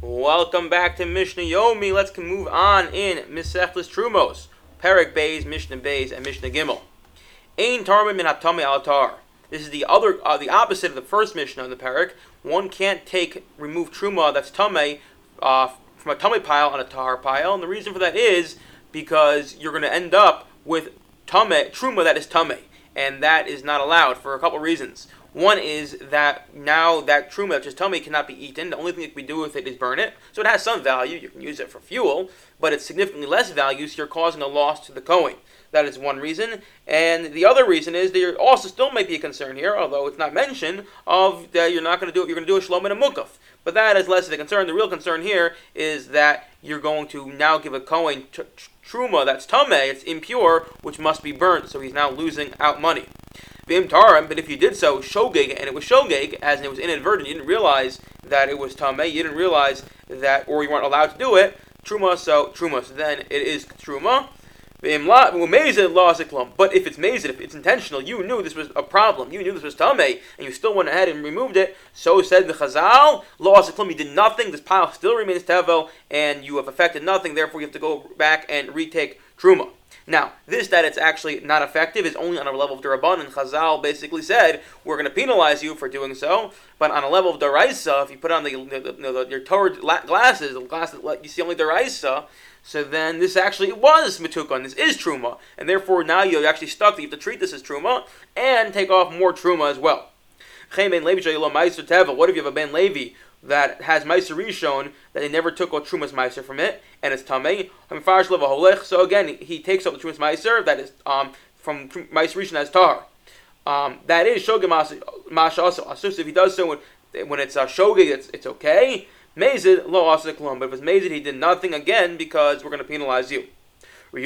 Welcome back to Mishnah Yomi. Let's move on in Misechlis Trumos, Perek Bays, Mishnah Bays, and Mishnah Gimel. Ein Tarmin min hatami alatar. This is the other, uh, the opposite of the first Mishnah in the Perek. One can't take remove truma that's tame uh, from a tamei pile on a tahar pile, and the reason for that is because you're going to end up with tame truma that is tame, and that is not allowed for a couple reasons. One is that now that truma, which is tamei, cannot be eaten. The only thing that be do with it is burn it. So it has some value. You can use it for fuel, but it's significantly less value. So you're causing a loss to the Kohen. That is one reason. And the other reason is there also still might be a concern here, although it's not mentioned, of that you're not going to do it. You're going to do a shlom and a mukaf. But that is less of a concern. The real concern here is that you're going to now give a Kohen t- truma that's tameh, it's impure, which must be burnt. So he's now losing out money. But if you did so, shogeg, and it was shogeg, as it was inadvertent, you didn't realize that it was tameh, you didn't realize that, or you weren't allowed to do it, truma, so truma, so then it is truma. But if it's mazid, if it's intentional, you knew this was a problem, you knew this was tameh, and you still went ahead and removed it. So said the Chazal, loss you did nothing. This pile still remains tevel, and you have affected nothing. Therefore, you have to go back and retake truma. Now, this that it's actually not effective is only on a level of Duraban, and Chazal basically said, we're going to penalize you for doing so, but on a level of Daraisa, if you put on the, the, the, the your Torah glasses, the glasses that you see only Daraisa, so then this actually was Matukon, this is Truma, and therefore now you're actually stuck that you have to treat this as Truma, and take off more Truma as well. What if you have a Ben Levi that has Meiser Rishon that he never took all Trumas Meiser from it, and it's Tamei. So again, he takes all the Trumas Meiser that is um, from Meiser Rishon as Tar. Um, that is Shogim Masha also. So if he does so when, when it's uh, Shogig, it's, it's okay. Mazid lo asa But if it's Mazid, he did nothing again because we're going to penalize you. Says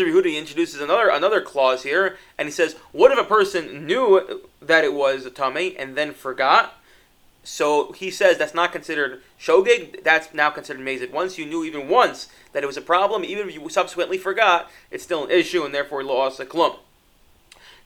Yehuda, he introduces another another clause here, and he says, "What if a person knew that it was a tamei and then forgot?" So he says that's not considered shogeg. That's now considered mazid. Once you knew even once that it was a problem, even if you subsequently forgot, it's still an issue, and therefore lost a klum.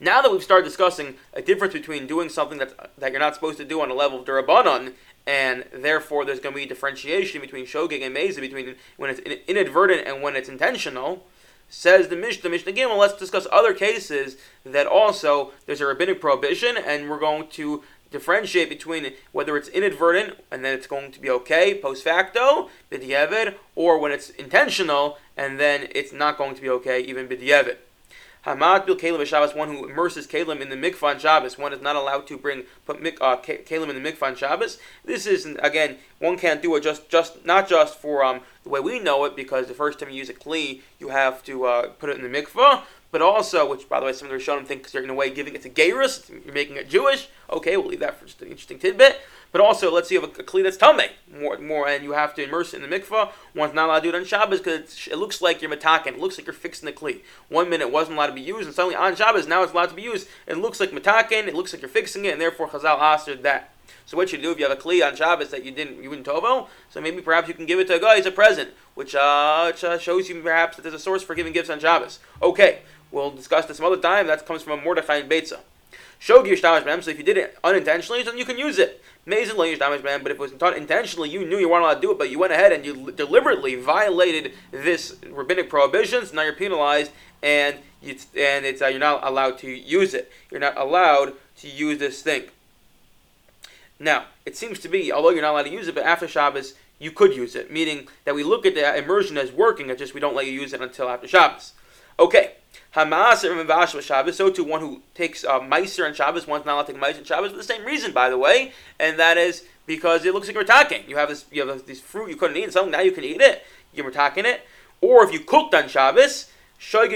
Now that we've started discussing a difference between doing something that that you're not supposed to do on a level of durabanan and therefore there's going to be differentiation between shogeg and meza between when it's inadvertent and when it's intentional. Says the Mishnah, Mishnah Gimel, let's discuss other cases that also there's a rabbinic prohibition, and we're going to differentiate between whether it's inadvertent and then it's going to be okay post facto, b'diavad, or when it's intentional and then it's not going to be okay even b'diavad. Hamad bil Kalim Shabbos, one who immerses Kalim in the mikvah on Shabbos. One is not allowed to bring put mik, uh, Kalim in the mikvah on Shabbos. This is again, one can't do it just just not just for um, the way we know it, because the first time you use a kli, you have to uh, put it in the mikvah. But also, which by the way, some of the Rishonim think you're in a way giving it to Gairus, you're making it Jewish. Okay, we'll leave that for just an interesting tidbit. But also, let's see if a, a kli that's tame more, more, and you have to immerse it in the mikvah. One's not allowed to do it on Shabbos because it looks like you're matakin. It looks like you're fixing the kli. One minute wasn't allowed to be used, and suddenly on Shabbos now it's allowed to be used. It looks like matakin. It looks like you're fixing it, and therefore Chazal answered that. So what you do if you have a kli on Shabbos that you didn't you wouldn't tovo, so maybe perhaps you can give it to a guy as a present, which, uh, which uh, shows you perhaps that there's a source for giving gifts on Shabbos. Okay, we'll discuss this some other time. That comes from a Mordechai and Beitza. Shogir Shtamish So if you did it unintentionally, then you can use it. Amazing Lo Damage But if it was done intentionally, you knew you weren't allowed to do it, but you went ahead and you deliberately violated this rabbinic prohibition. So now you're penalized, and it's, and it's uh, you're not allowed to use it. You're not allowed to use this thing. Now, it seems to be, although you're not allowed to use it, but after Shabbos, you could use it, meaning that we look at the immersion as working, it's just we don't let you use it until after Shabbos. Okay. Hamaaser and Shabbos, so too one who takes uh, Meiser and Shabbos, one's not allowed to take Meiser and Shabbos for the same reason, by the way, and that is because it looks like attacking. You have this, you have this fruit you couldn't eat, and something now you can eat it. You're attacking it, or if you cooked on Shabbos, so if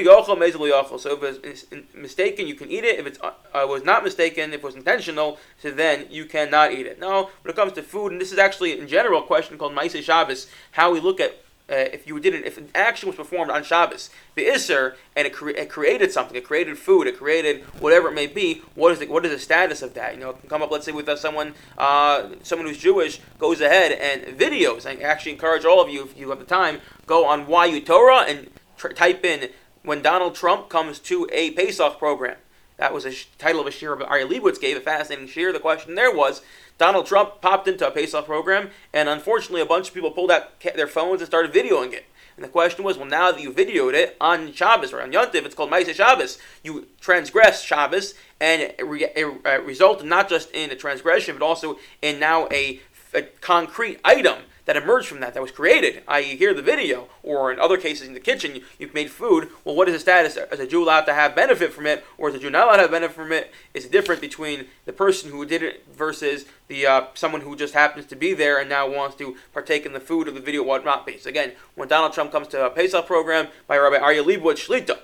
it's mistaken, you can eat it. If it uh, was not mistaken, if it was intentional, so then you cannot eat it. Now, when it comes to food, and this is actually in general a question called Maise Shabbos, how we look at uh, if you didn't, if an action was performed on Shabbos, the Isser, and it, cre- it, created something, it created food, it created whatever it may be, what is the, what is the status of that? You know, it come up, let's say, with uh, someone, uh, someone who's Jewish goes ahead and videos. I actually encourage all of you, if you have the time, go on YU Torah and tr- type in when Donald Trump comes to a Pesach program That was a sh- title of a shir Ari Lebowitz gave, a fascinating shir. The question there was Donald Trump popped into a Pesach program, and unfortunately, a bunch of people pulled out their phones and started videoing it. And the question was, well, now that you videoed it on Shabbos or on Yontif, it's called Maisa Shabbos. You transgress Shabbos, and it, re- it uh, resulted not just in a transgression, but also in now a, a concrete item that emerged from that, that was created, i.e., here the video, or in other cases in the kitchen, you, you've made food. Well, what is the status? Is a Jew allowed to have benefit from it, or is a Jew not allowed to have benefit from it? Is different between the person who did it versus the uh, someone who just happens to be there and now wants to partake in the food of the video, whatnot. So again, when Donald Trump comes to a Pesach program by Rabbi Aryeh Lebowitz Shlita,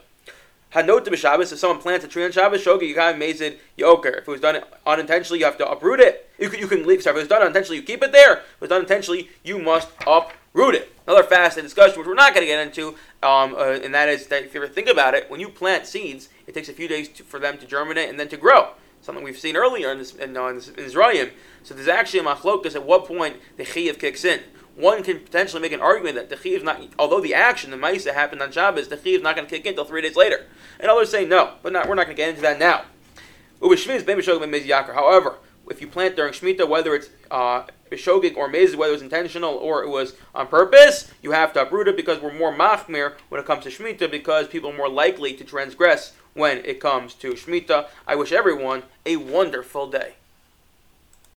Hanot b'Shabbos, if someone plants a tree on Shabbos, shogi yikayim mezid yoker. If it was done unintentionally, you have to uproot it. You can, you can leave. Sorry, if it was done unintentionally, you keep it there. If it was done intentionally, you must uproot it. Another fast discussion, which we're not going to get into, um, uh, and that is that if you ever think about it, when you plant seeds, it takes a few days to, for them to germinate and then to grow. Something we've seen earlier in this in, uh, in, this, in Israel. So there's actually a machlokas at what point the chiyuv kicks in one can potentially make an argument that the chiv not, although the action, the ma'isa happened on Shabbos, the is not going to kick in until three days later. And others say no, but not, we're not going to get into that now. However, if you plant during Shemitah, whether it's uh, Bishogig or Mezid, whether it was intentional or it was on purpose, you have to uproot it because we're more machmir when it comes to Shemitah because people are more likely to transgress when it comes to Shemitah. I wish everyone a wonderful day.